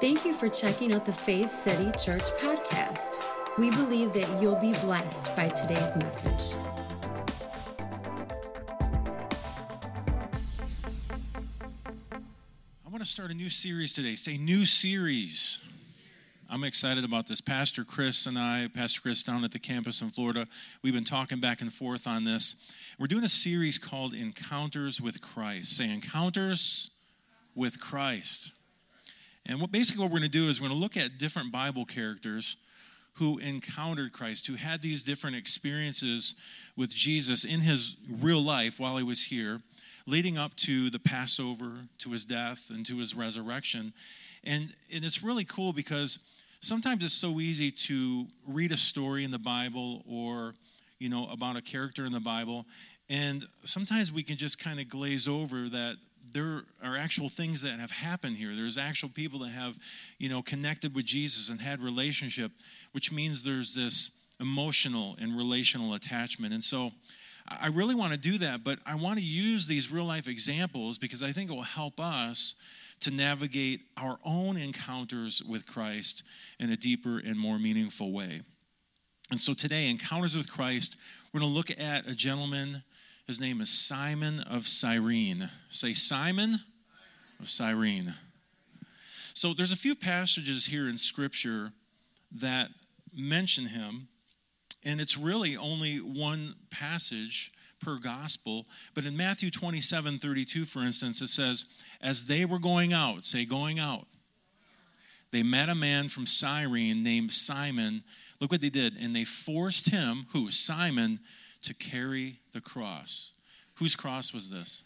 Thank you for checking out the Faith City Church podcast. We believe that you'll be blessed by today's message. I want to start a new series today. Say new series. I'm excited about this. Pastor Chris and I, Pastor Chris down at the campus in Florida, we've been talking back and forth on this. We're doing a series called Encounters with Christ. Say Encounters with Christ. And what basically what we're going to do is we're going to look at different Bible characters who encountered Christ, who had these different experiences with Jesus in his real life while he was here, leading up to the Passover, to his death, and to his resurrection. And, and it's really cool because sometimes it's so easy to read a story in the Bible or, you know, about a character in the Bible. And sometimes we can just kind of glaze over that there are actual things that have happened here. There's actual people that have, you know, connected with Jesus and had relationship, which means there's this emotional and relational attachment. And so I really want to do that, but I want to use these real life examples because I think it will help us to navigate our own encounters with Christ in a deeper and more meaningful way. And so today, Encounters with Christ, we're going to look at a gentleman his name is Simon of Cyrene. Say, Simon of Cyrene. So there's a few passages here in Scripture that mention him, and it's really only one passage per gospel. But in Matthew 27 32, for instance, it says, As they were going out, say, going out, they met a man from Cyrene named Simon. Look what they did. And they forced him, who? Simon, to carry the cross. Whose cross was this?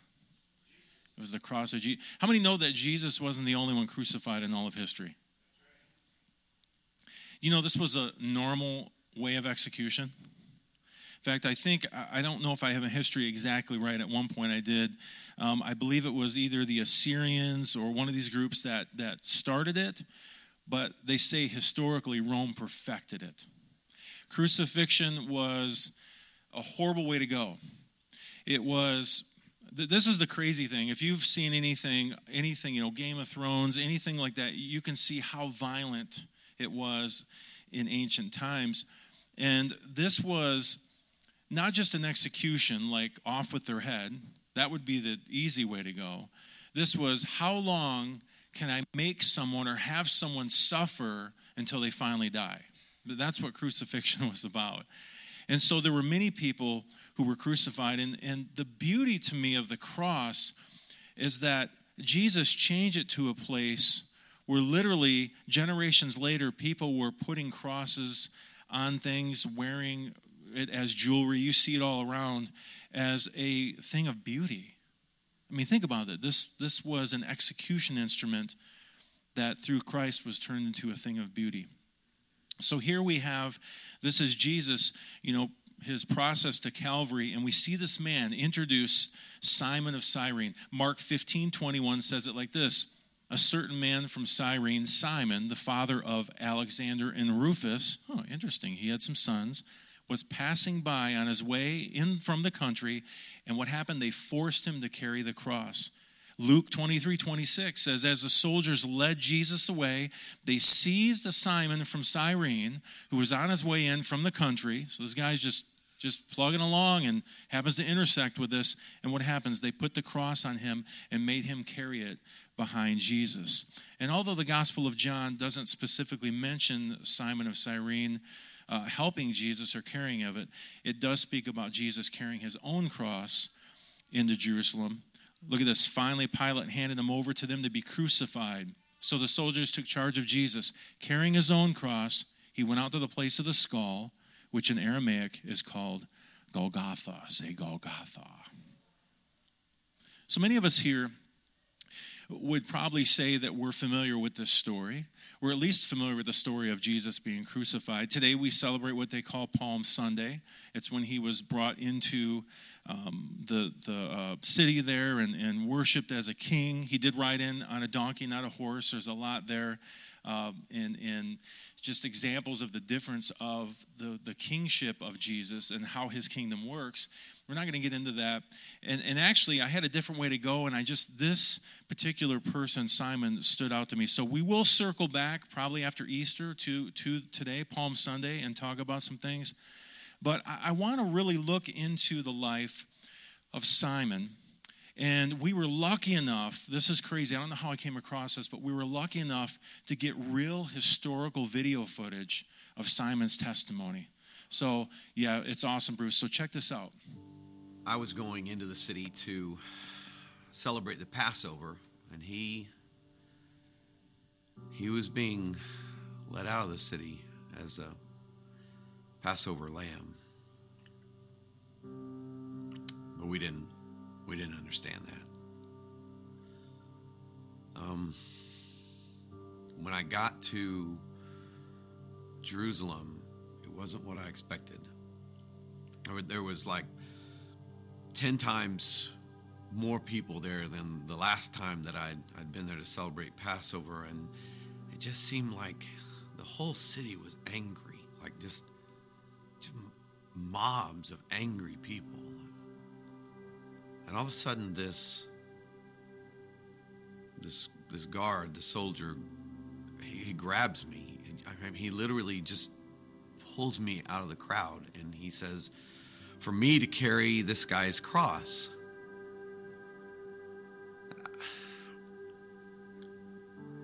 It was the cross of Jesus. How many know that Jesus wasn't the only one crucified in all of history? You know, this was a normal way of execution. In fact, I think, I don't know if I have a history exactly right. At one point I did. Um, I believe it was either the Assyrians or one of these groups that, that started it, but they say historically Rome perfected it. Crucifixion was a horrible way to go. It was this is the crazy thing. If you've seen anything, anything, you know, Game of Thrones, anything like that, you can see how violent it was in ancient times. And this was not just an execution, like off with their head. That would be the easy way to go. This was how long can I make someone or have someone suffer until they finally die? That's what crucifixion was about. And so there were many people who were crucified. And, and the beauty to me of the cross is that Jesus changed it to a place where literally generations later, people were putting crosses on things, wearing it as jewelry. You see it all around as a thing of beauty. I mean, think about it. This, this was an execution instrument that through Christ was turned into a thing of beauty. So here we have this is Jesus, you know, his process to Calvary, and we see this man introduce Simon of Cyrene. Mark 15 21 says it like this A certain man from Cyrene, Simon, the father of Alexander and Rufus, oh, interesting, he had some sons, was passing by on his way in from the country, and what happened? They forced him to carry the cross. Luke 23 26 says, As the soldiers led Jesus away, they seized a Simon from Cyrene, who was on his way in from the country. So this guy's just just plugging along and happens to intersect with this. And what happens? They put the cross on him and made him carry it behind Jesus. And although the Gospel of John doesn't specifically mention Simon of Cyrene uh, helping Jesus or carrying of it, it does speak about Jesus carrying his own cross into Jerusalem. Look at this. Finally, Pilate handed them over to them to be crucified. So the soldiers took charge of Jesus. Carrying his own cross, he went out to the place of the skull which in Aramaic is called Golgotha. Say Golgotha. So many of us here would probably say that we're familiar with this story. We're at least familiar with the story of Jesus being crucified. Today we celebrate what they call Palm Sunday. It's when he was brought into um, the, the uh, city there and, and worshiped as a king. He did ride in on a donkey, not a horse. There's a lot there uh, and, and just examples of the difference of the, the kingship of Jesus and how his kingdom works. We're not going to get into that. And, and actually, I had a different way to go, and I just, this particular person, Simon, stood out to me. So we will circle back probably after Easter to, to today, Palm Sunday, and talk about some things. But I, I want to really look into the life of Simon. And we were lucky enough, this is crazy, I don't know how I came across this, but we were lucky enough to get real historical video footage of Simon's testimony. So, yeah, it's awesome, Bruce. So, check this out. I was going into the city to celebrate the Passover, and he he was being let out of the city as a Passover lamb. But we didn't we didn't understand that. Um, when I got to Jerusalem, it wasn't what I expected. There was like 10 times more people there than the last time that I'd, I'd been there to celebrate Passover. And it just seemed like the whole city was angry, like just, just mobs of angry people. And all of a sudden, this, this, this guard, the soldier, he, he grabs me. I mean, he literally just pulls me out of the crowd and he says, for me to carry this guy's cross.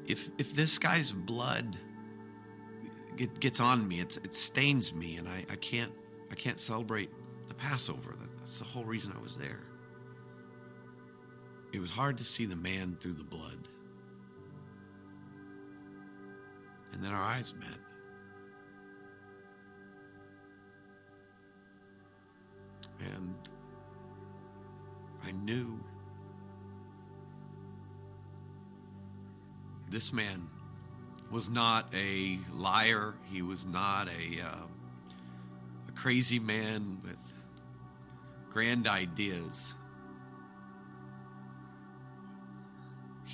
If, if this guy's blood gets on me, it, it stains me, and I, I, can't, I can't celebrate the Passover. That's the whole reason I was there. It was hard to see the man through the blood. And then our eyes met. And I knew this man was not a liar. He was not a, uh, a crazy man with grand ideas.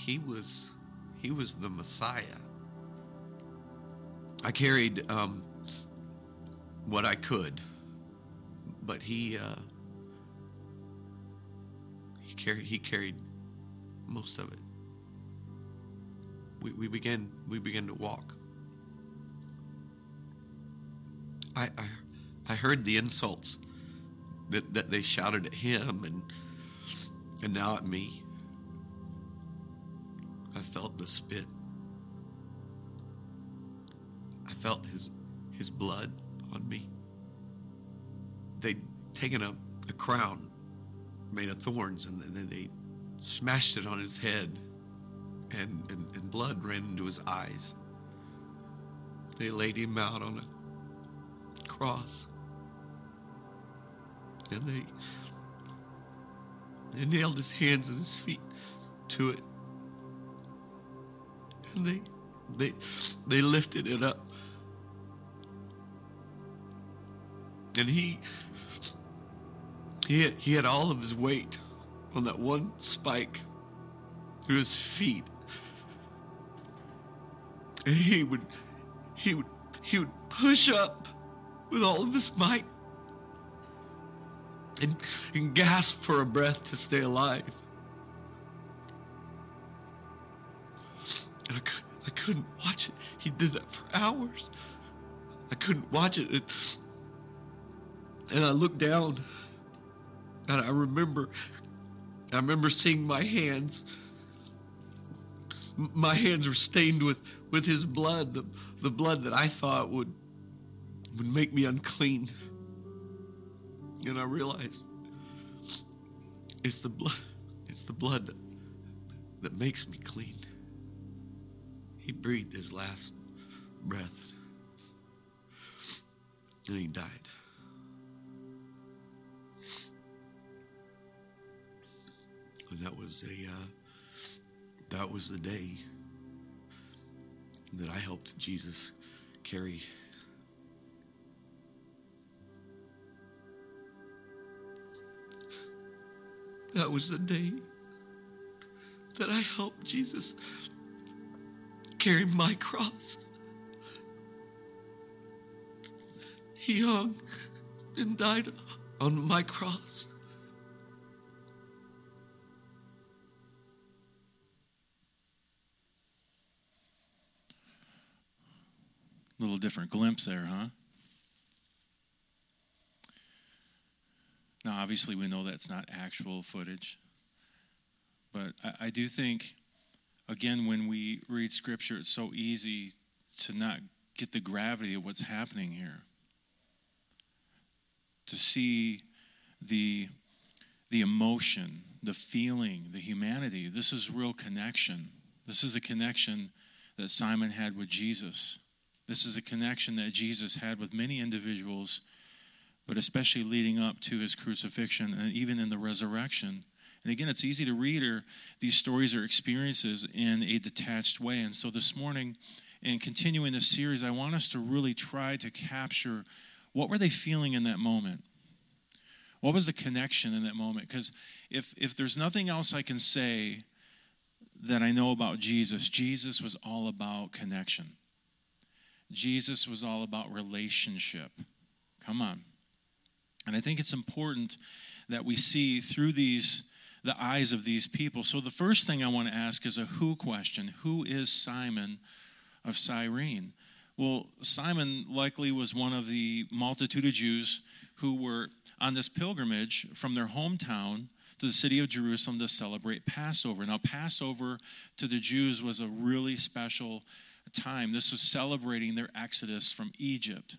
He was he was the Messiah. I carried um, what I could but he uh, he carried he carried most of it. We, we began we began to walk. I, I I heard the insults that, that they shouted at him and and now at me. I felt the spit. I felt his his blood on me they'd taken a, a crown made of thorns and then they smashed it on his head and, and, and blood ran into his eyes. They laid him out on a cross. And they, they nailed his hands and his feet to it. And they they they lifted it up. And he he had, he had all of his weight on that one spike through his feet. And he would he would he would push up with all of his might and, and gasp for a breath to stay alive. Couldn't watch it. He did that for hours. I couldn't watch it. And, and I looked down and I remember, I remember seeing my hands. My hands were stained with, with his blood, the, the blood that I thought would, would make me unclean. And I realized it's the blood, it's the blood that, that makes me clean. He breathed his last breath and he died. And that was a uh, that was the day that I helped Jesus carry That was the day that I helped Jesus carry my cross. He hung and died on my cross. A little different glimpse there, huh? Now, obviously, we know that's not actual footage. But I, I, do think, again, when we read Scripture, it's so easy to not get the gravity of what's happening here. To see the, the emotion, the feeling, the humanity. This is real connection. This is a connection that Simon had with Jesus. This is a connection that Jesus had with many individuals, but especially leading up to his crucifixion and even in the resurrection. And again, it's easy to read or these stories or experiences in a detached way. And so this morning, in continuing this series, I want us to really try to capture what were they feeling in that moment? What was the connection in that moment? Because if, if there's nothing else I can say that I know about Jesus, Jesus was all about connection. Jesus was all about relationship. Come on. And I think it's important that we see through these the eyes of these people. So the first thing I want to ask is a who question. Who is Simon of Cyrene? Well, Simon likely was one of the multitude of Jews who were on this pilgrimage from their hometown to the city of Jerusalem to celebrate Passover. Now, Passover to the Jews was a really special time. This was celebrating their exodus from Egypt.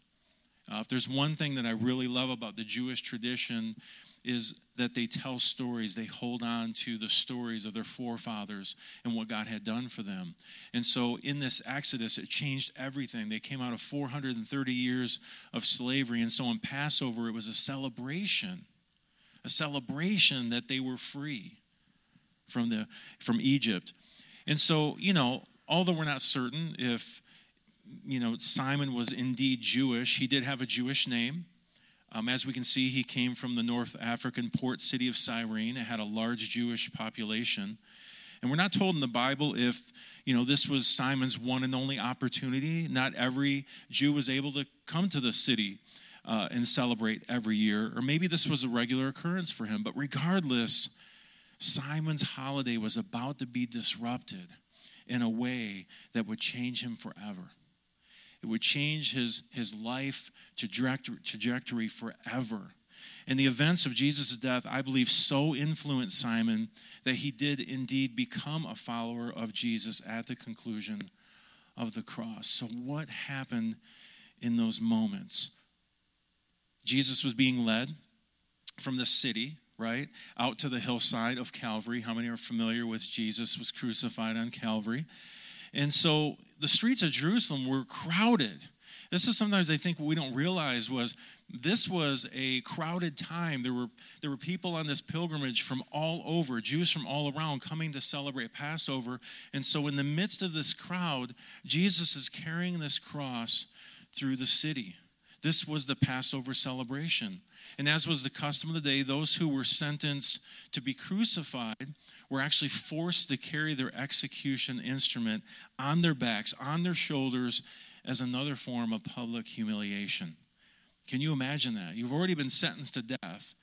Uh, if there's one thing that I really love about the Jewish tradition, is that they tell stories. They hold on to the stories of their forefathers and what God had done for them. And so in this Exodus, it changed everything. They came out of 430 years of slavery. And so in Passover, it was a celebration, a celebration that they were free from, the, from Egypt. And so, you know, although we're not certain if you know Simon was indeed Jewish, he did have a Jewish name. Um, as we can see, he came from the North African port city of Cyrene. It had a large Jewish population. And we're not told in the Bible if, you know, this was Simon's one and only opportunity. Not every Jew was able to come to the city uh, and celebrate every year. Or maybe this was a regular occurrence for him. But regardless, Simon's holiday was about to be disrupted in a way that would change him forever. It would change his, his life trajectory, trajectory forever. And the events of Jesus' death, I believe, so influenced Simon that he did indeed become a follower of Jesus at the conclusion of the cross. So, what happened in those moments? Jesus was being led from the city right? Out to the hillside of Calvary. How many are familiar with Jesus was crucified on Calvary? And so the streets of Jerusalem were crowded. This is sometimes I think what we don't realize was this was a crowded time. There were there were people on this pilgrimage from all over, Jews from all around coming to celebrate Passover. And so in the midst of this crowd, Jesus is carrying this cross through the city. This was the Passover celebration. And as was the custom of the day, those who were sentenced to be crucified were actually forced to carry their execution instrument on their backs, on their shoulders, as another form of public humiliation. Can you imagine that? You've already been sentenced to death.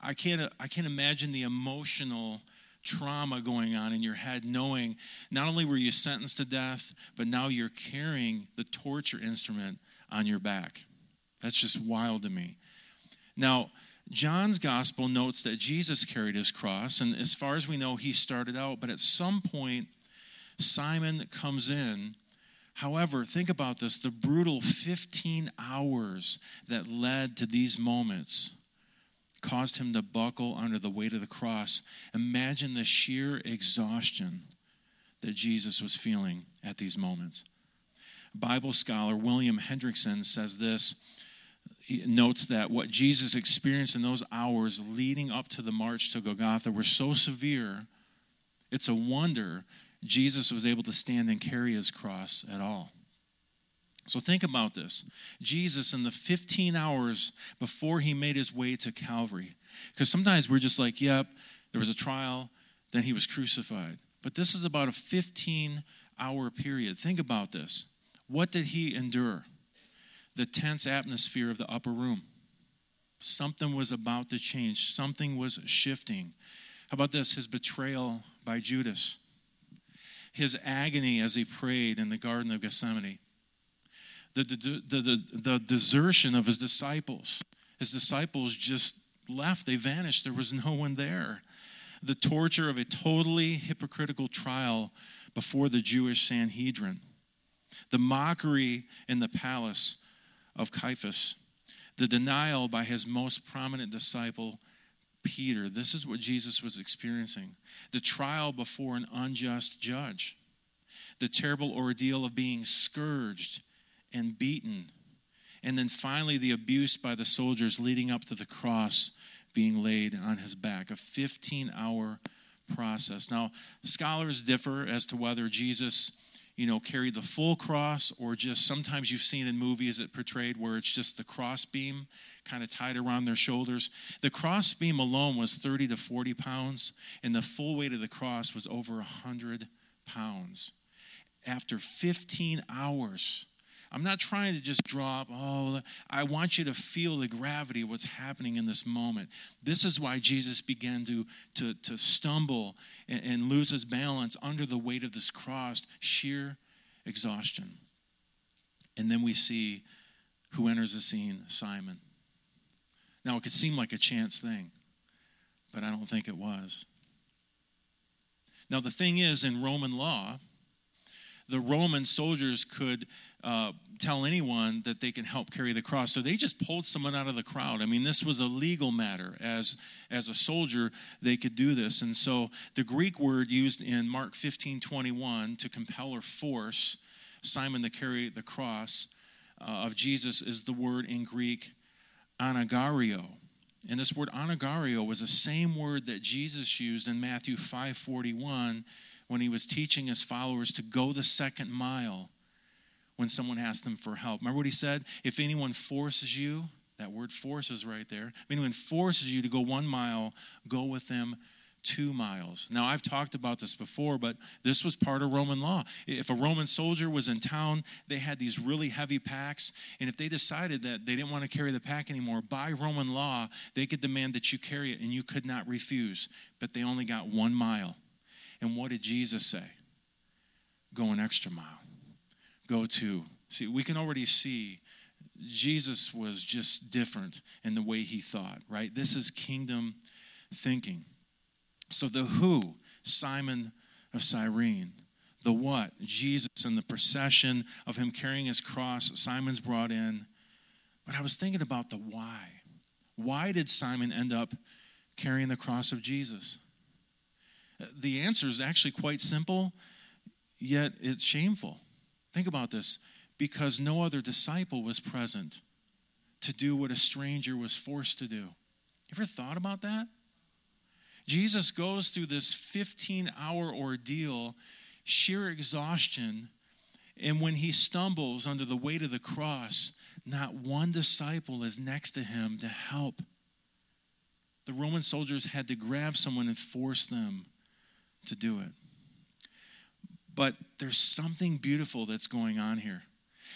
I can't, I can't imagine the emotional trauma going on in your head, knowing not only were you sentenced to death, but now you're carrying the torture instrument on your back. That's just wild to me. Now, John's gospel notes that Jesus carried his cross, and as far as we know, he started out, but at some point, Simon comes in. However, think about this the brutal 15 hours that led to these moments caused him to buckle under the weight of the cross. Imagine the sheer exhaustion that Jesus was feeling at these moments. Bible scholar William Hendriksen says this notes that what Jesus experienced in those hours leading up to the march to Golgotha were so severe, it's a wonder Jesus was able to stand and carry his cross at all. So think about this. Jesus, in the 15 hours before he made his way to Calvary, because sometimes we're just like, yep, there was a trial, then he was crucified. But this is about a 15 hour period. Think about this. What did he endure? The tense atmosphere of the upper room. Something was about to change, something was shifting. How about this? His betrayal by Judas, his agony as he prayed in the Garden of Gethsemane, the, the, the, the, desertion of his disciples. His disciples just left, they vanished, there was no one there. The torture of a totally hypocritical trial before the Jewish Sanhedrin, the mockery in the palace of Caiaphas, the denial by his most prominent disciple, Peter. This is what Jesus was experiencing. The trial before an unjust judge, the terrible ordeal of being scourged and beaten, and then finally the abuse by the soldiers leading up to the cross being laid on his back. A 15 hour process. Now, scholars differ as to whether Jesus, you know, carry the full cross or just sometimes you've seen in movies it portrayed where it's just the cross beam kind of tied around their shoulders. The cross beam alone was 30 to 40 pounds, and the full weight of the cross was over 100 pounds. After 15 hours, I'm not trying to just drop, oh, I want you to feel the gravity of what's happening in this moment. This is why Jesus began to, to, to stumble and, and lose his balance under the weight of this cross, sheer exhaustion. And then we see who enters the scene Simon. Now, it could seem like a chance thing, but I don't think it was. Now, the thing is, in Roman law, the Roman soldiers could uh, tell anyone that they can help carry the cross. So they just pulled someone out of the crowd. I mean, this was a legal matter. As, as a soldier, they could do this. And so the Greek word used in Mark 15 21 to compel or force Simon to carry the cross uh, of Jesus is the word in Greek anagario. And this word anagario was the same word that Jesus used in Matthew 5 41 when he was teaching his followers to go the second mile when someone asked them for help. Remember what he said? If anyone forces you, that word forces right there. If anyone forces you to go one mile, go with them two miles. Now, I've talked about this before, but this was part of Roman law. If a Roman soldier was in town, they had these really heavy packs, and if they decided that they didn't want to carry the pack anymore, by Roman law, they could demand that you carry it, and you could not refuse. But they only got one mile. And what did Jesus say? Go an extra mile. Go to. See, we can already see Jesus was just different in the way he thought, right? This is kingdom thinking. So the who, Simon of Cyrene. The what, Jesus and the procession of him carrying his cross, Simon's brought in. But I was thinking about the why. Why did Simon end up carrying the cross of Jesus? The answer is actually quite simple, yet it's shameful. Think about this because no other disciple was present to do what a stranger was forced to do. You ever thought about that? Jesus goes through this 15 hour ordeal, sheer exhaustion, and when he stumbles under the weight of the cross, not one disciple is next to him to help. The Roman soldiers had to grab someone and force them to do it. But there's something beautiful that's going on here.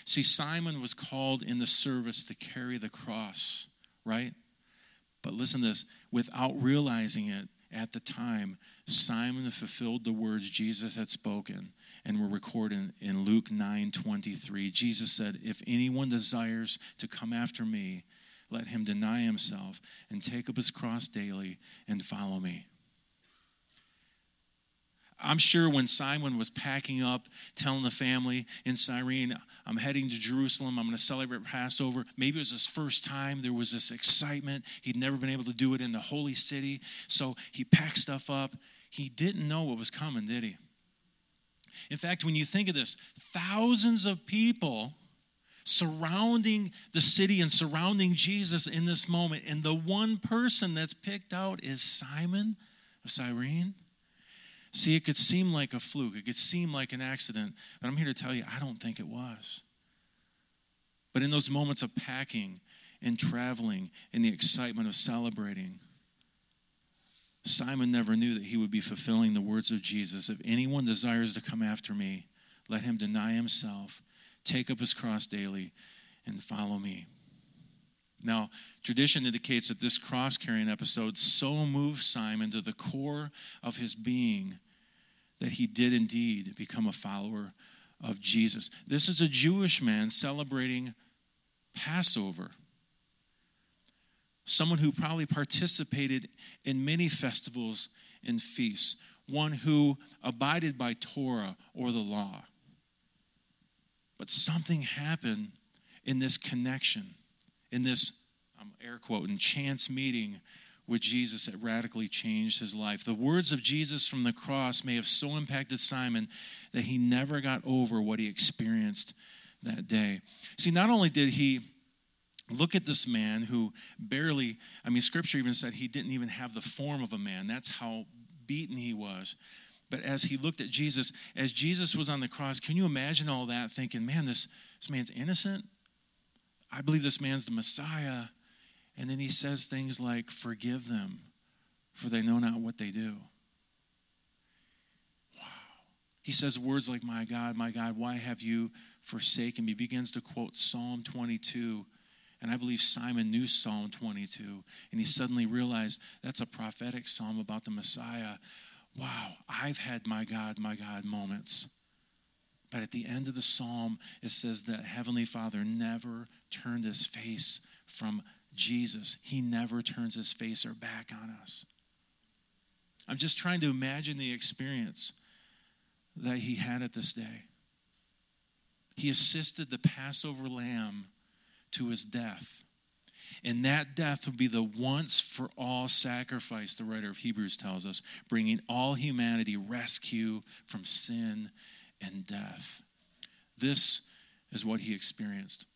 See, Simon was called in the service to carry the cross, right? But listen to this without realizing it at the time, Simon fulfilled the words Jesus had spoken and were recorded in Luke 9 23. Jesus said, If anyone desires to come after me, let him deny himself and take up his cross daily and follow me. I'm sure when Simon was packing up, telling the family in Cyrene, I'm heading to Jerusalem, I'm going to celebrate Passover. Maybe it was his first time. There was this excitement. He'd never been able to do it in the holy city. So he packed stuff up. He didn't know what was coming, did he? In fact, when you think of this, thousands of people surrounding the city and surrounding Jesus in this moment, and the one person that's picked out is Simon of Cyrene. See, it could seem like a fluke, it could seem like an accident, but I'm here to tell you, I don't think it was. But in those moments of packing and traveling and the excitement of celebrating, Simon never knew that he would be fulfilling the words of Jesus. If anyone desires to come after me, let him deny himself, take up his cross daily, and follow me. Now, tradition indicates that this cross carrying episode so moved Simon to the core of his being that he did indeed become a follower of Jesus. This is a Jewish man celebrating Passover. Someone who probably participated in many festivals and feasts, one who abided by Torah or the law. But something happened in this connection, in this, I'm air quoting, chance meeting with Jesus that radically changed his life. The words of Jesus from the cross may have so impacted Simon that he never got over what he experienced that day. See, not only did he look at this man who barely, I mean, scripture even said he didn't even have the form of a man. That's how beaten he was. But as he looked at Jesus, as Jesus was on the cross, can you imagine all that thinking, man, this, this man's innocent? I believe this man's the Messiah. And then he says things like, Forgive them, for they know not what they do. Wow. He says words like, My God, my God, why have you forsaken me? He begins to quote Psalm 22. And I believe Simon knew Psalm 22. And he suddenly realized that's a prophetic psalm about the Messiah. Wow, I've had my God, my God moments. But at the end of the psalm, it says that Heavenly Father never turned his face from Jesus, he never turns his face or back on us. I'm just trying to imagine the experience that he had at this day. He assisted the Passover lamb to his death. And that death would be the once for all sacrifice, the writer of Hebrews tells us, bringing all humanity rescue from sin and death. This is what he experienced.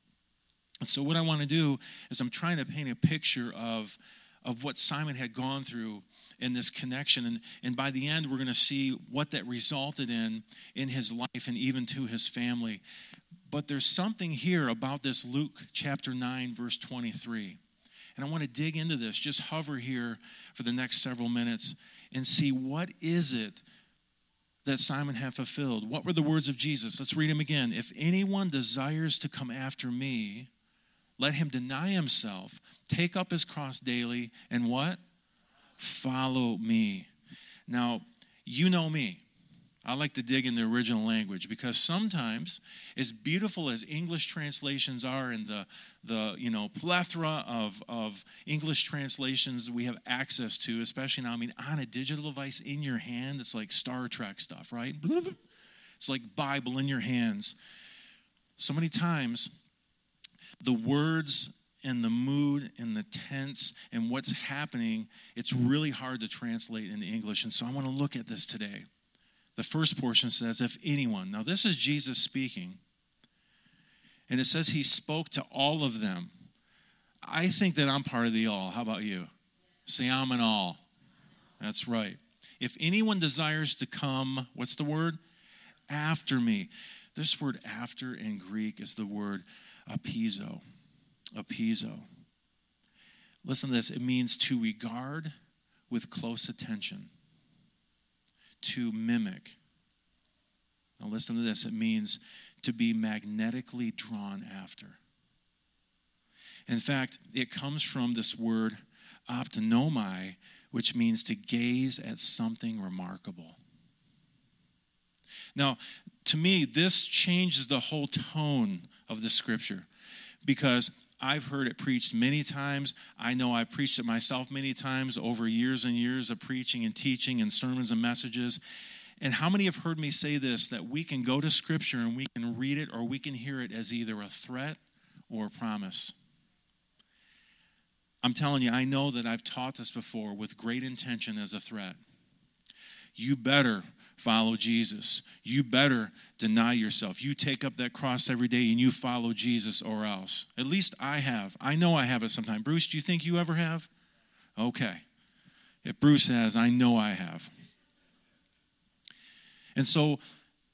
And so, what I want to do is, I'm trying to paint a picture of, of what Simon had gone through in this connection. And, and by the end, we're going to see what that resulted in in his life and even to his family. But there's something here about this Luke chapter 9, verse 23. And I want to dig into this. Just hover here for the next several minutes and see what is it that Simon had fulfilled. What were the words of Jesus? Let's read them again. If anyone desires to come after me, let him deny himself, take up his cross daily, and what? Follow me. Now, you know me. I like to dig in the original language because sometimes, as beautiful as English translations are and the, the you know, plethora of, of English translations we have access to, especially now, I mean, on a digital device in your hand, it's like Star Trek stuff, right? It's like Bible in your hands. So many times, the words and the mood and the tense and what's happening, it's really hard to translate into English. And so I want to look at this today. The first portion says, if anyone. Now, this is Jesus speaking. And it says he spoke to all of them. I think that I'm part of the all. How about you? Say, I'm an all. That's right. If anyone desires to come, what's the word? After me. This word after in Greek is the word apizo. Apizo. Listen to this it means to regard with close attention, to mimic. Now, listen to this it means to be magnetically drawn after. In fact, it comes from this word optonomai, which means to gaze at something remarkable. Now, to me, this changes the whole tone of the scripture because I've heard it preached many times. I know I've preached it myself many times over years and years of preaching and teaching and sermons and messages. And how many have heard me say this that we can go to Scripture and we can read it or we can hear it as either a threat or a promise? I'm telling you, I know that I've taught this before with great intention as a threat. You better follow Jesus. You better deny yourself. You take up that cross every day and you follow Jesus or else. At least I have. I know I have it sometime. Bruce, do you think you ever have? Okay. If Bruce has, I know I have. And so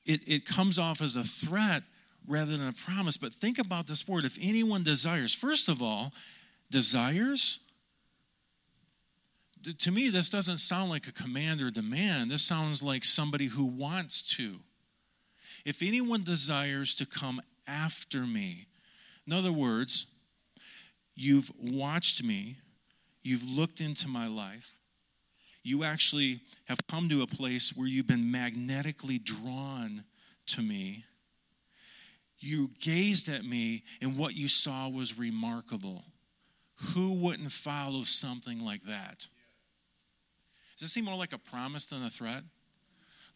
it, it comes off as a threat rather than a promise. But think about this word. If anyone desires, first of all, desires, to me, this doesn't sound like a command or demand. This sounds like somebody who wants to. If anyone desires to come after me, in other words, you've watched me, you've looked into my life, you actually have come to a place where you've been magnetically drawn to me. You gazed at me, and what you saw was remarkable. Who wouldn't follow something like that? Does this seem more like a promise than a threat?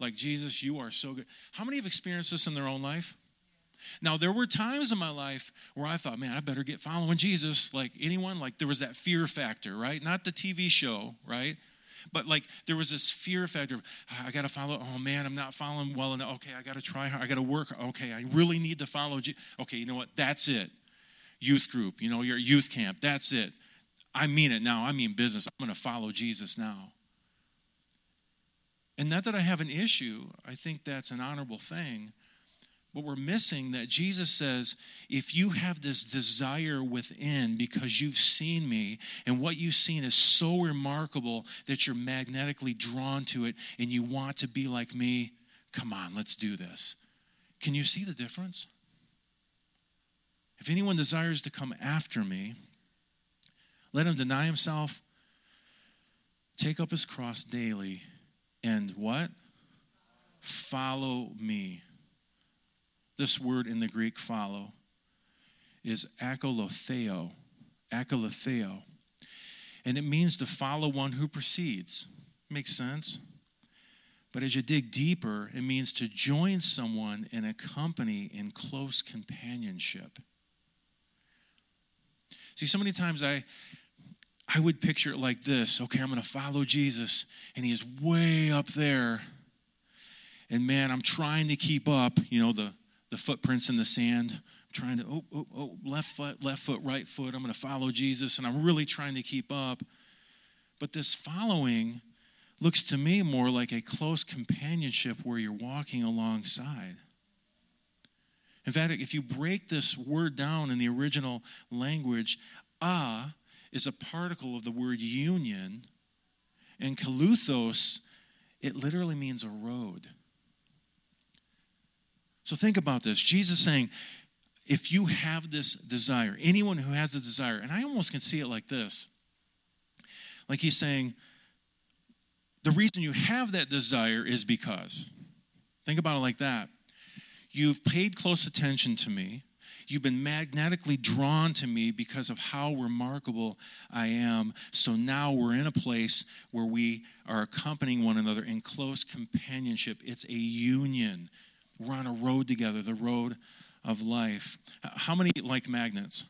Like, Jesus, you are so good. How many have experienced this in their own life? Now, there were times in my life where I thought, man, I better get following Jesus. Like anyone, like there was that fear factor, right? Not the TV show, right? But like there was this fear factor ah, I got to follow. Oh man, I'm not following well enough. Okay, I got to try hard. I got to work. Okay, I really need to follow. Je- okay, you know what? That's it. Youth group, you know, your youth camp. That's it. I mean it now. I mean business. I'm going to follow Jesus now. And not that I have an issue, I think that's an honorable thing. But we're missing that Jesus says, if you have this desire within because you've seen me, and what you've seen is so remarkable that you're magnetically drawn to it and you want to be like me, come on, let's do this. Can you see the difference? If anyone desires to come after me, let him deny himself, take up his cross daily, and what? Follow me. This word in the Greek, follow, is akolotheo. Akolotheo. And it means to follow one who precedes. Makes sense? But as you dig deeper, it means to join someone in a company in close companionship. See, so many times I I would picture it like this okay, I'm going to follow Jesus, and he is way up there. And man, I'm trying to keep up, you know, the, the footprints in the sand. I'm trying to, oh, oh, oh, left foot, left foot, right foot. I'm going to follow Jesus, and I'm really trying to keep up. But this following looks to me more like a close companionship where you're walking alongside. In fact, if you break this word down in the original language, ah is a particle of the word union, and kaluthos, it literally means a road. So think about this. Jesus saying, if you have this desire, anyone who has the desire, and I almost can see it like this like he's saying, the reason you have that desire is because. Think about it like that. You've paid close attention to me. You've been magnetically drawn to me because of how remarkable I am. So now we're in a place where we are accompanying one another in close companionship. It's a union. We're on a road together, the road of life. How many like magnets?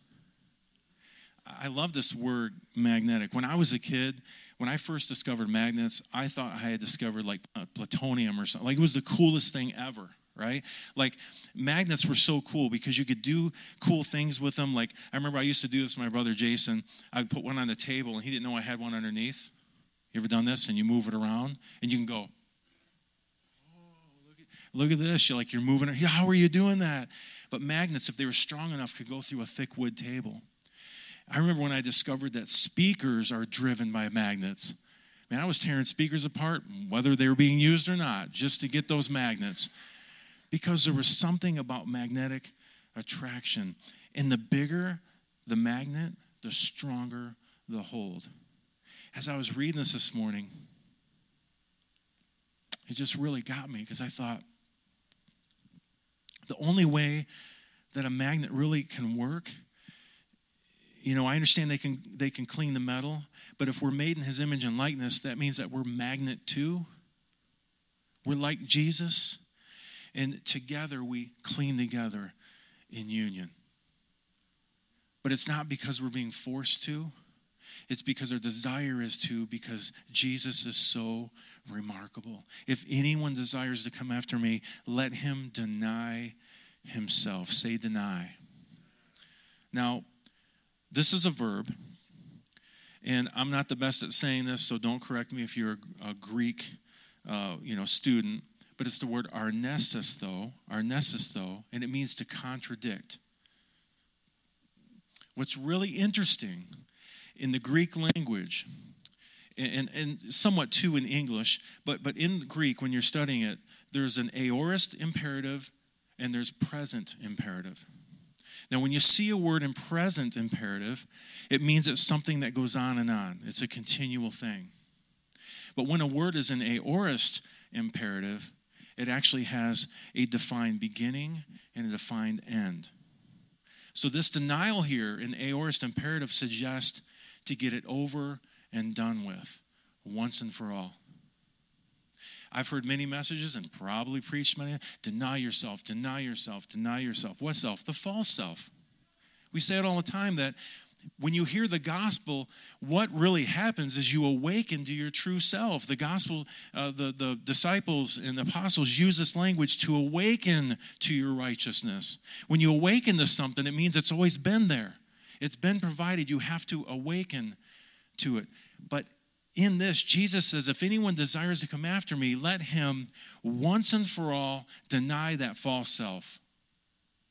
I love this word magnetic. When I was a kid, when I first discovered magnets, I thought I had discovered like uh, plutonium or something. Like it was the coolest thing ever right? Like magnets were so cool because you could do cool things with them. Like I remember I used to do this with my brother Jason. I would put one on the table and he didn't know I had one underneath. You ever done this? And you move it around and you can go, oh, look, at, look at this. You're like, you're moving it. How are you doing that? But magnets, if they were strong enough, could go through a thick wood table. I remember when I discovered that speakers are driven by magnets. Man, I was tearing speakers apart, whether they were being used or not, just to get those magnets because there was something about magnetic attraction. And the bigger the magnet, the stronger the hold. As I was reading this this morning, it just really got me because I thought the only way that a magnet really can work you know i understand they can they can clean the metal but if we're made in his image and likeness that means that we're magnet too we're like jesus and together we clean together in union. But it's not because we're being forced to, it's because our desire is to, because Jesus is so remarkable. If anyone desires to come after me, let him deny himself. Say deny. Now, this is a verb, and I'm not the best at saying this, so don't correct me if you're a, Greek, uh, you know, student but it's the word arnesisto, though, and it means to contradict. What's really interesting in the Greek language and, and somewhat too in English, but, but in Greek, when you're studying it, there's an aorist imperative and there's present imperative. Now, when you see a word in present imperative, it means it's something that goes on and on, it's a continual thing. But when a word is an aorist imperative, it actually has a defined beginning and a defined end. So, this denial here in aorist imperative suggests to get it over and done with once and for all. I've heard many messages and probably preached many. Deny yourself, deny yourself, deny yourself. What self? The false self. We say it all the time that when you hear the gospel, what really happens is you awaken to your true self. The gospel, uh, the, the disciples and the apostles use this language to awaken to your righteousness. When you awaken to something, it means it's always been there, it's been provided. You have to awaken to it. But in this, Jesus says, If anyone desires to come after me, let him once and for all deny that false self.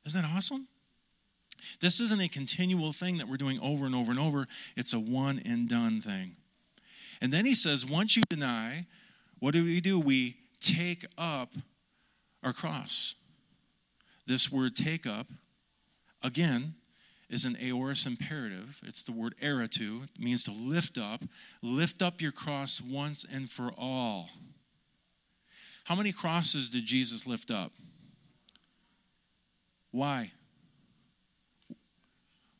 Isn't that awesome? This isn't a continual thing that we're doing over and over and over, it's a one and done thing. And then he says, Once you deny, what do we do? We take up our cross. This word take up, again, is an aorist imperative. It's the word aratu. It means to lift up. Lift up your cross once and for all. How many crosses did Jesus lift up? Why?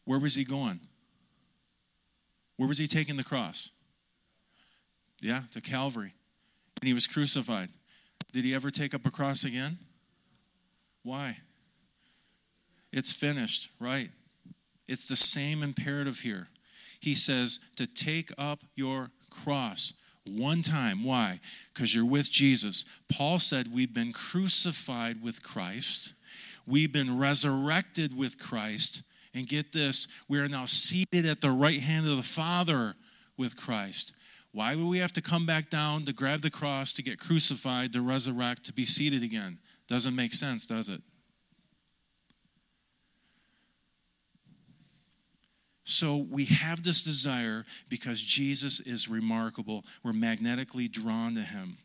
Where was he going? Where was he taking the cross? Yeah, to Calvary. And he was crucified. Did he ever take up a cross again? Why? It's finished, right? It's the same imperative here. He says to take up your cross one time. Why? Because you're with Jesus. Paul said we've been crucified with Christ, we've been resurrected with Christ, and get this, we are now seated at the right hand of the Father with Christ. Why would we have to come back down to grab the cross, to get crucified, to resurrect, to be seated again? Doesn't make sense, does it? So we have this desire because Jesus is remarkable. We're magnetically drawn to him.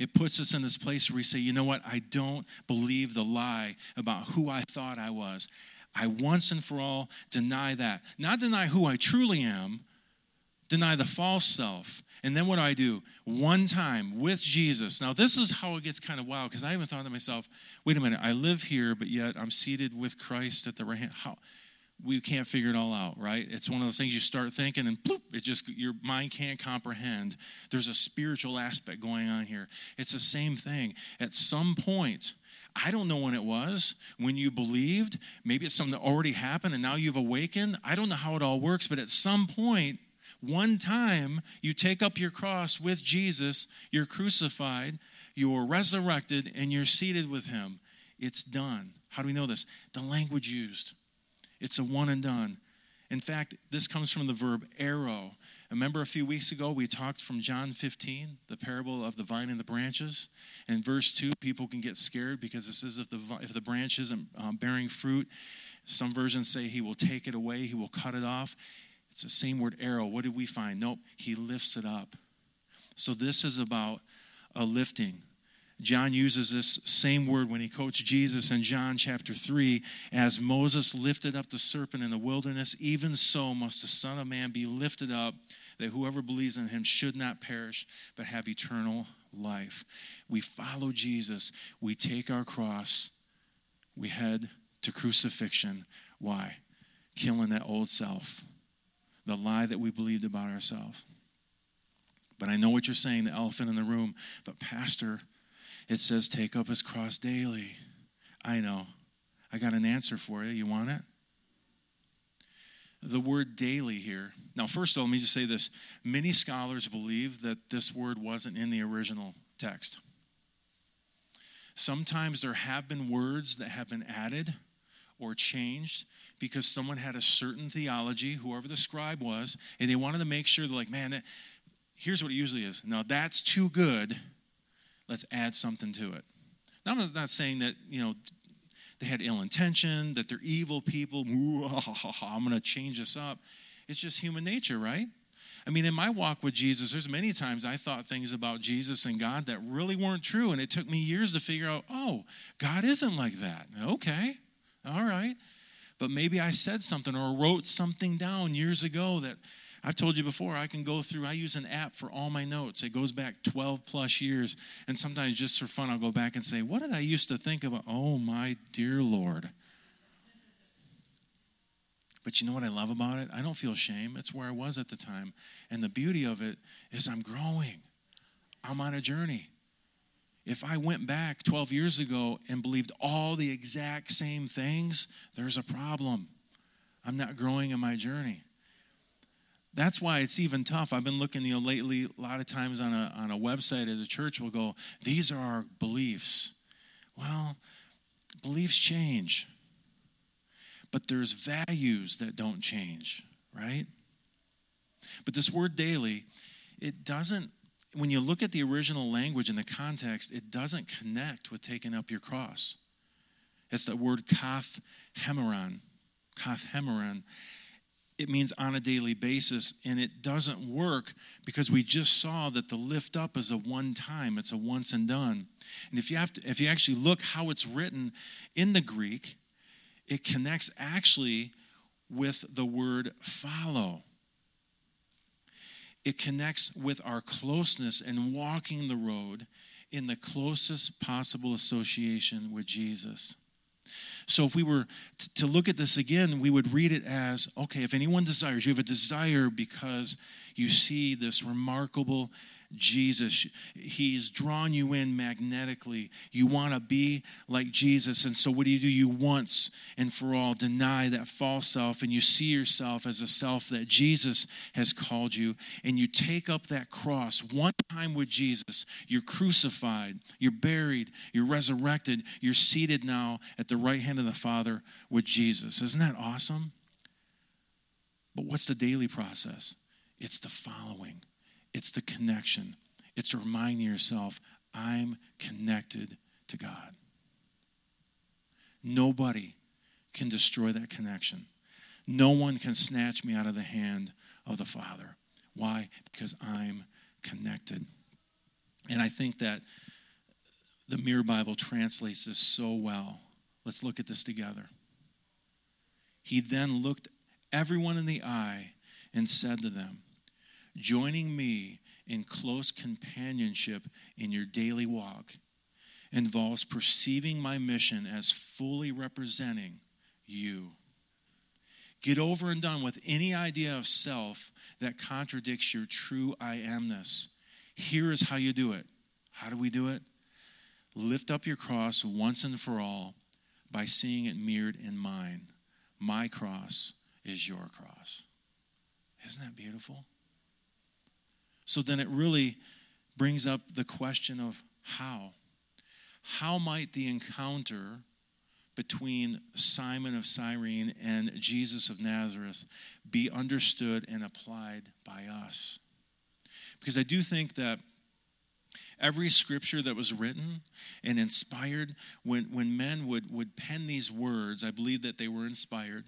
It puts us in this place where we say, you know what? I don't believe the lie about who I thought I was. I once and for all deny that. Not deny who I truly am, deny the false self. And then what do I do? One time with Jesus. Now, this is how it gets kind of wild because I even thought to myself, wait a minute, I live here, but yet I'm seated with Christ at the right hand. How? we can't figure it all out, right? It's one of those things you start thinking and bloop, it just your mind can't comprehend. There's a spiritual aspect going on here. It's the same thing. At some point, I don't know when it was, when you believed. Maybe it's something that already happened and now you've awakened. I don't know how it all works, but at some point, one time, you take up your cross with Jesus, you're crucified, you're resurrected, and you're seated with him. It's done. How do we know this? The language used. It's a one and done. In fact, this comes from the verb airo. Remember a few weeks ago we talked from John 15, the parable of the vine and the branches. In verse 2, people can get scared because it says if the, if the branch isn't um, bearing fruit, some versions say he will take it away, he will cut it off. It's the same word airo. What did we find? Nope, he lifts it up. So this is about a lifting. John uses this same word when he quotes Jesus in John chapter 3 as Moses lifted up the serpent in the wilderness, even so must the Son of Man be lifted up, that whoever believes in him should not perish, but have eternal life. We follow Jesus, we take our cross, we head to crucifixion. Why? Killing that old self, the lie that we believed about ourselves. But I know what you're saying, the elephant in the room. But, Pastor, it says, take up his cross daily. I know. I got an answer for you. You want it? The word daily here. Now, first of all, let me just say this. Many scholars believe that this word wasn't in the original text. Sometimes there have been words that have been added or changed because someone had a certain theology, whoever the scribe was, and they wanted to make sure they're like, man, that, here's what it usually is. Now, that's too good let's add something to it. Now, I'm not saying that, you know, they had ill intention, that they're evil people. I'm going to change this up. It's just human nature, right? I mean, in my walk with Jesus, there's many times I thought things about Jesus and God that really weren't true. And it took me years to figure out, oh, God isn't like that. Okay, all right. But maybe I said something or wrote something down years ago that I've told you before, I can go through, I use an app for all my notes. It goes back 12 plus years. And sometimes just for fun, I'll go back and say, What did I used to think about? Oh, my dear Lord. But you know what I love about it? I don't feel shame. It's where I was at the time. And the beauty of it is I'm growing, I'm on a journey. If I went back 12 years ago and believed all the exact same things, there's a problem. I'm not growing in my journey. That's why it's even tough. I've been looking, you know, lately, a lot of times on a, on a website at a church, we'll go, these are our beliefs. Well, beliefs change but there's values that don't change, right? But this word daily, it doesn't, when you look at the original language and the context, it doesn't connect with taking up your cross. It's that word kath hemeron. Kath hemeron. It means on a daily basis, and it doesn't work because we just saw that the lift up is a one time, it's a once and done. And if you have to, if you actually look how it's written in the Greek, it connects actually with the word follow. It connects with our closeness and walking the road in the closest possible association with Jesus. So, if we were to look at this again, we would read it as okay, if anyone desires, you have a desire because you see this remarkable Jesus. He's drawn you in magnetically. You want to be like Jesus. And so, what do you do? You once and for all deny that false self and you see yourself as a self that Jesus has called you. And you take up that cross one time with Jesus. You're crucified, you're buried, you're resurrected, you're seated now at the right hand of the Father with Jesus. Isn't that awesome? But what's the daily process? It's the following. It's the connection. It's reminding yourself, I'm connected to God. Nobody can destroy that connection. No one can snatch me out of the hand of the Father. Why? Because I'm connected. And I think that the Mirror Bible translates this so well. Let's look at this together. He then looked everyone in the eye and said to them, joining me in close companionship in your daily walk involves perceiving my mission as fully representing you. Get over and done with any idea of self that contradicts your true I amness. Here is how you do it. How do we do it? Lift up your cross once and for all by seeing it mirrored in mine. My cross is your cross. Isn't that beautiful? So then it really brings up the question of how. How might the encounter between Simon of Cyrene and Jesus of Nazareth be understood and applied by us? Because I do think that every scripture that was written and inspired, when, when men would, would pen these words, I believe that they were inspired.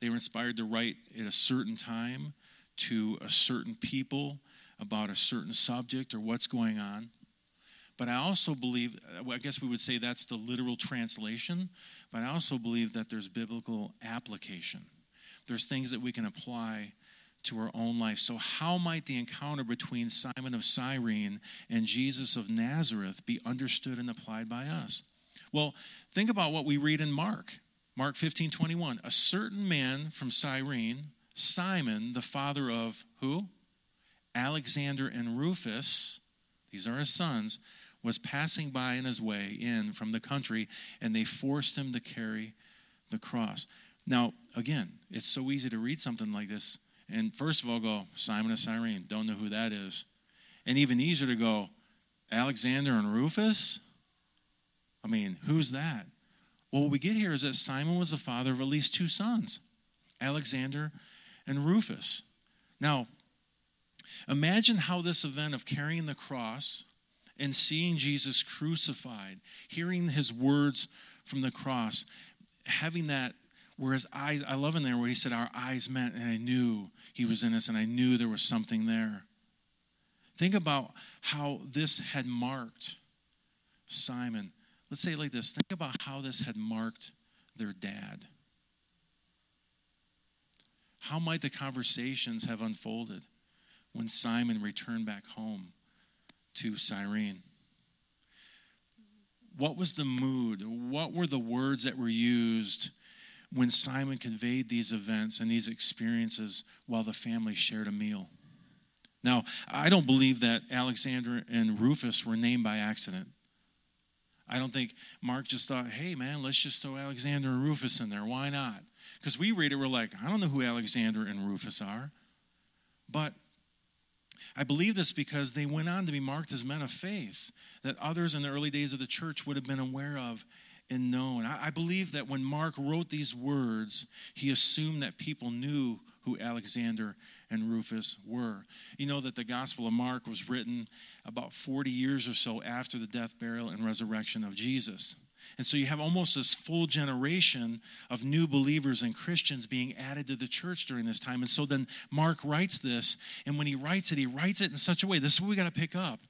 They were inspired to write at a certain time to a certain people about a certain subject or what's going on. But I also believe, I guess we would say that's the literal translation, but I also believe that there's biblical application. There's things that we can apply to our own life. So, how might the encounter between Simon of Cyrene and Jesus of Nazareth be understood and applied by us? Well, think about what we read in Mark. Mark 15 21. A certain man from Cyrene, Simon, the father of who? Alexander and Rufus, these are his sons, was passing by in his way in from the country, and they forced him to carry the cross. Now, again, it's so easy to read something like this, and first of all, go, Simon of Cyrene, don't know who that is. And even easier to go, Alexander and Rufus? I mean, who's that? Well, what we get here is that Simon was the father of at least two sons, Alexander and Rufus. Now, Imagine how this event of carrying the cross and seeing Jesus crucified, hearing his words from the cross, having that where his eyes, I love in there where he said, Our eyes met, and I knew he was in us, and I knew there was something there. Think about how this had marked Simon. Let's say it like this think about how this had marked their dad. How might the conversations have unfolded when Simon returned back home to Cyrene? What was the mood? What were the words that were used when Simon conveyed these events and these experiences while the family shared a meal? Now, I don't believe that Alexander and Rufus were named by accident. I don't think Mark just thought, hey, man, let's just throw Alexander and Rufus in there. Why not? Because we read it, we're like, I don't know who Alexander and Rufus are. But I believe this because they went on to be marked as men of faith that others in the early days of the church would have been aware of and known. I believe that when Mark wrote these words, he assumed that people knew who Alexander and Rufus were. You know that the Gospel of Mark was written about 40 years or so after the death, burial, and resurrection of Jesus. And so you have almost this full generation of new believers and Christians being added to the church during this time. And so then Mark writes this, and when he writes it, he writes it in such a way. This is what we got to pick up.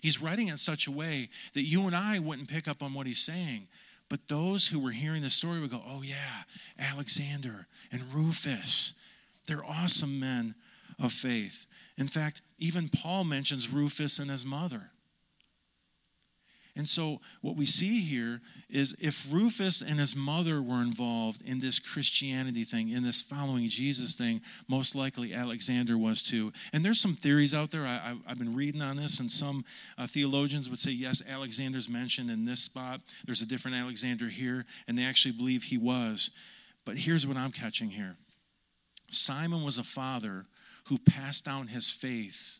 He's writing in such a way that you and I wouldn't pick up on what he's saying. But those who were hearing the story would go, oh, yeah, Alexander and Rufus. They're awesome men of faith. In fact, even Paul mentions Rufus and his mother. And so, what we see here is if Rufus and his mother were involved in this Christianity thing, in this following Jesus thing, most likely Alexander was too. And there's some theories out there. I, have been reading on this, and some uh, theologians would say, yes, Alexander's mentioned in this spot. There's a different Alexander here, and they actually believe he was. But here's what I'm catching here Simon was a father who passed down his faith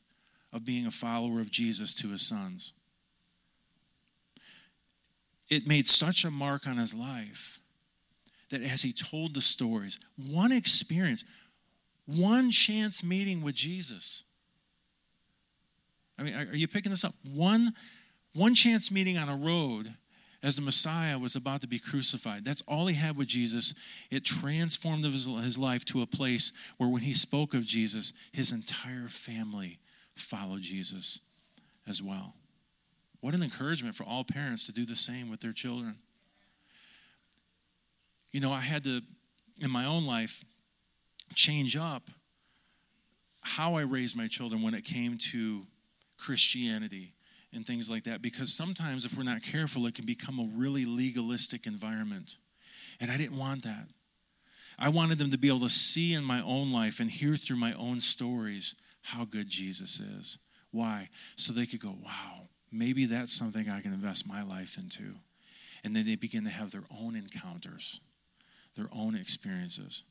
of being a follower of Jesus to his sons it made such a mark on his life that as he told the stories, one experience, one chance meeting with Jesus. I mean, are you picking this up? One, one chance meeting on a road as the Messiah was about to be crucified. That's all he had with Jesus. It transformed his, his life to a place where when he spoke of Jesus, his entire family followed Jesus as well. What an encouragement for all parents to do the same with their children. You know, I had to, in my own life, change up how I raised my children when it came to Christianity and things like that because sometimes if we're not careful it can become a really legalistic environment. And i didn't want that. I wanted them to be able to see in my own life and hear through my own stories how good jesus is. Why? So they could go wow maybe that's something I can invest my life into. And then they begin to have their own encounters, their own experiences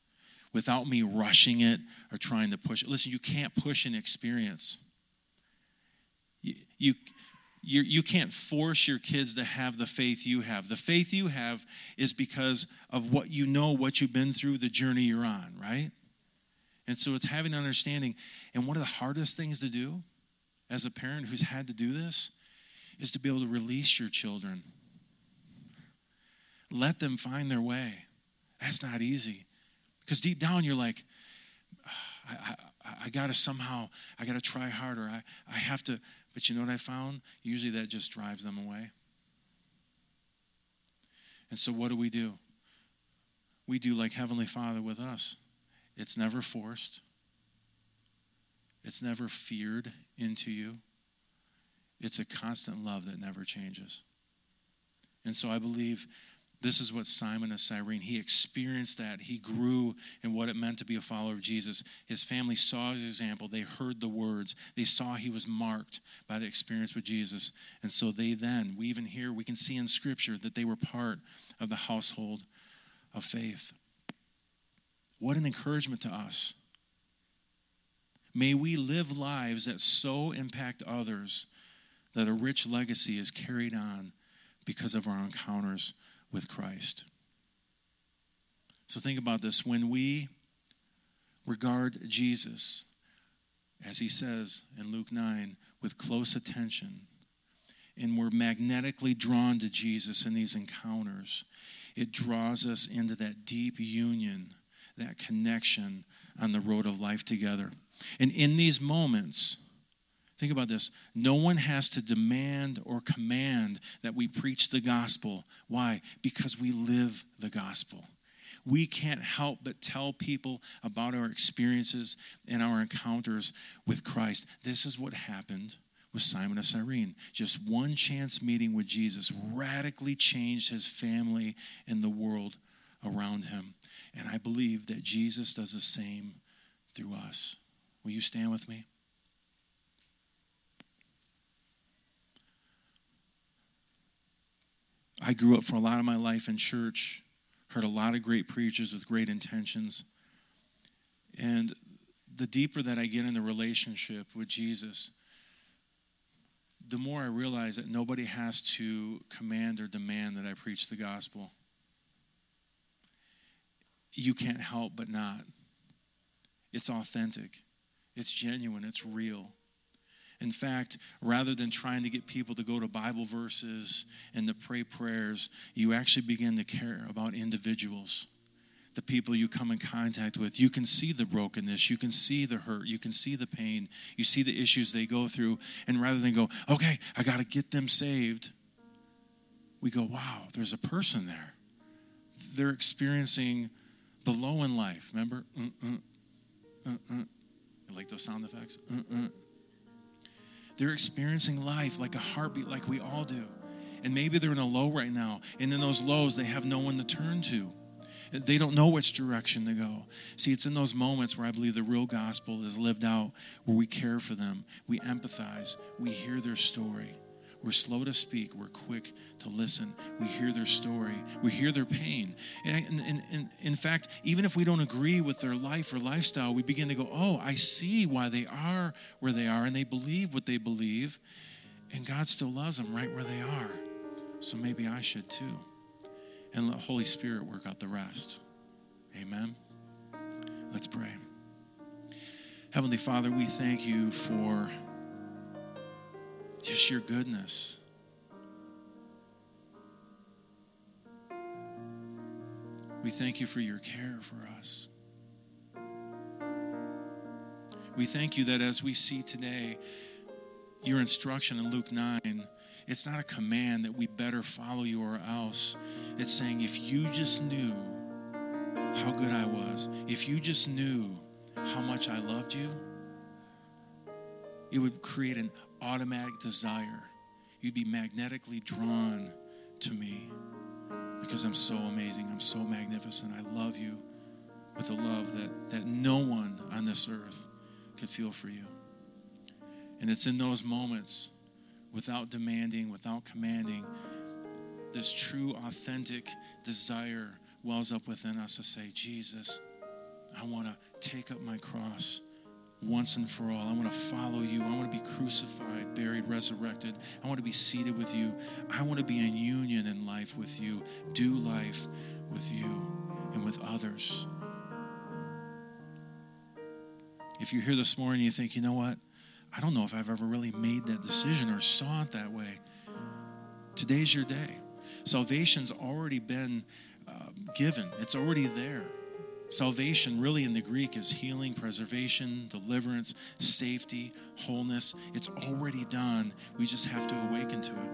without me rushing it or trying to push it. Listen, you can't push an experience. You, you, you, you can't force your kids to have the faith you have. The faith you have is because of what you know, what you've been through, the journey you're on, right? And so it's having an understanding. And one of the hardest things to do as a parent who's had to do this is to be able to release your children. Let them find their way. That's not easy. Because deep down, you're like, ah, I, I, I got to somehow, I got to try harder. I, I have to, but you know what I found? Usually that just drives them away. And so what do we do? We do like Heavenly Father with us. It's never forced, it's never feared into you. It's a constant love that never changes. And so I believe this is what Simon of Cyrene, he experienced that. He grew in what it meant to be a follower of Jesus. His family saw his example. They heard the words. They saw he was marked by the experience with Jesus. And so they then, we even hear, we can see in Scripture that they were part of the household of faith. What an encouragement to us. May we live lives that so impact others that a rich legacy is carried on because of our encounters with Christ. So think about this. When we regard Jesus, as he says in Luke 9, with close attention, and we're magnetically drawn to Jesus in these encounters, it draws us into that deep union, that connection on the road of life together. And in these moments, think about this no one has to demand or command that we preach the gospel. Why? Because we live the gospel. We can't help but tell people about our experiences and our encounters with Christ. This is what happened with Simon of Cyrene. Just one chance meeting with Jesus radically changed his family and the world around him. And I believe that Jesus does the same through us. Will you stand with me? I grew up for a lot of my life in church, heard a lot of great preachers with great intentions. And the deeper that I get in the relationship with Jesus, the more I realize that nobody has to command or demand that I preach the gospel. You can't help but not. It's authentic, it's genuine, it's real. In fact, rather than trying to get people to go to Bible verses and to pray prayers, you actually begin to care about individuals the people you come in contact with. You can see the brokenness, you can see the hurt, you can see the pain, you see the issues they go through. And rather than go, okay, I got to get them saved, we go, wow, there's a person there. They're experiencing the low in life. Remember? Uh-uh, uh-uh. like those sound effects? They're experiencing life like a heartbeat, like we all do. And maybe they're in a low right now. And in those lows, they have no one to turn to. They don't know which direction to go. See, it's in those moments where I believe the real gospel is lived out, where we care for them, we empathize, we hear their story. We're slow to speak. We're quick to listen. We hear their story. We hear their pain. And, and, and, in fact, even if we don't agree with their life or lifestyle, we begin to go, oh, I see why they are where they are, and they believe what they believe. And God still loves them right where they are. So maybe I should too and let Holy Spirit work out the rest. Amen. Let's pray. Heavenly Father, we thank you for just your goodness. We thank you for your care for us. We thank you that as we see today your instruction in Luke 9, it's not a command that we better follow you or else. It's saying, if you just knew how good I was, if you just knew how much I loved you, it would create an automatic desire. You'd be magnetically drawn to me because I'm so amazing. I'm so magnificent. I love you with a love that, that no one on this earth could feel for you. And it's in those moments, without demanding, without commanding, this true, authentic desire wells up within us to say, Jesus, I want to take up my cross once and for all. I want to follow you. I want to be crucified, buried, resurrected. I want to be seated with you. I want to be in union in life with you, do life with you and with others. If you're here this morning, you think, you know what? I don't know if I've ever really made that decision or saw it that way. Today's your day. Salvation's already been uh, given, it's already there. Salvation, really in the Greek, is healing, preservation, deliverance, safety, wholeness. It's already done. We just have to awaken to it.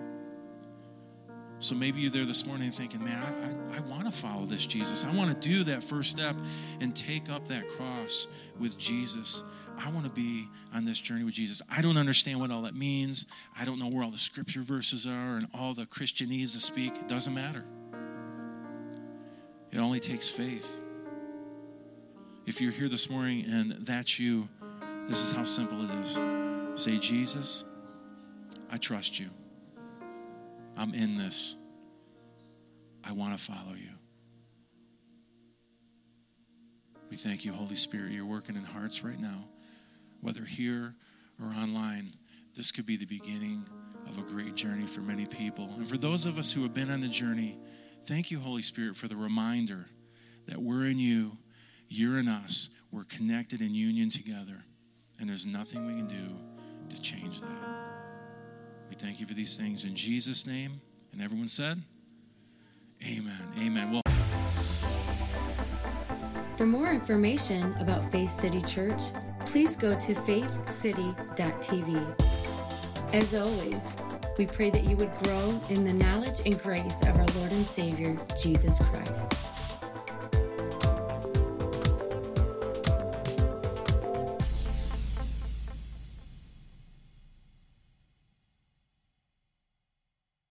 So maybe you're there this morning thinking, man, I, I, I want to follow this Jesus. I want to do that first step and take up that cross with Jesus. I want to be on this journey with Jesus. I don't understand what all that means. I don't know where all the scripture verses are and all the Christianese to speak. It doesn't matter. It only takes faith. If you're here this morning and that's you, this is how simple it is. Say, Jesus, I trust you. I'm in this. I want to follow you. We thank you, Holy Spirit. You're working in hearts right now whether here or online, this could be the beginning of a great journey for many people. And for those of us who have been on the journey, thank you, Holy Spirit, for the reminder that we're in you, you're in us, we're connected in union together, and there's nothing we can do to change that. We thank you for these things in Jesus' name. And everyone said, Amen. Amen. Well, For more information about Faith City Church, please go to faithcity.tv. As always, we pray that you would grow in the knowledge and grace of our Lord and Savior, Jesus Christ.